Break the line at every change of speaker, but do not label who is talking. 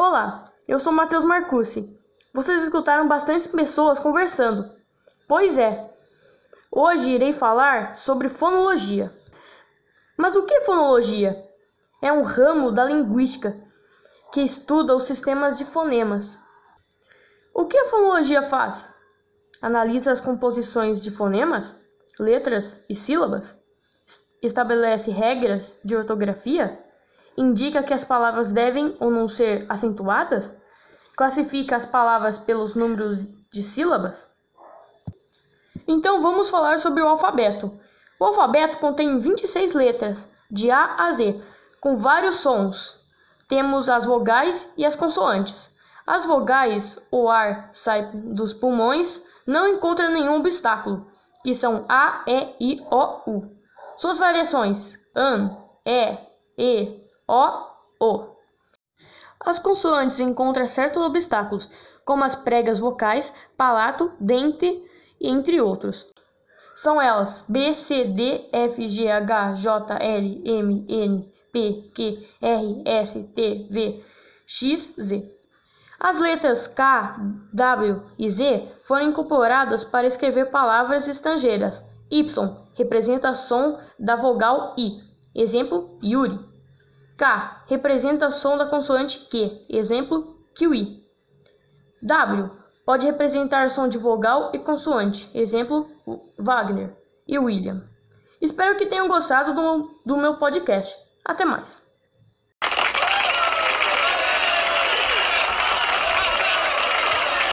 Olá, eu sou Matheus Marcucci. Vocês escutaram bastante pessoas conversando. Pois é, hoje irei falar sobre fonologia. Mas o que é fonologia? É um ramo da linguística que estuda os sistemas de fonemas. O que a fonologia faz? Analisa as composições de fonemas, letras e sílabas, estabelece regras de ortografia, indica que as palavras devem ou não ser acentuadas, classifica as palavras pelos números de sílabas. Então vamos falar sobre o alfabeto. O alfabeto contém 26 letras, de A a Z, com vários sons. Temos as vogais e as consoantes. As vogais, o ar sai dos pulmões, não encontra nenhum obstáculo, que são A, E, I, O, U. Suas variações: AN, E, E, O, O. As consoantes encontram certos obstáculos, como as pregas vocais, palato, dente, entre outros. São elas B, C, D, F, G, H, J, L, M, N, P, Q, R, S, T, V, X, Z. As letras K, W e Z foram incorporadas para escrever palavras estrangeiras. Y representa som da vogal I, exemplo Yuri. K representa som da consoante Q, exemplo Kiwi. W pode representar som de vogal e consoante, exemplo Wagner e William. Espero que tenham gostado do, do meu podcast. Até mais!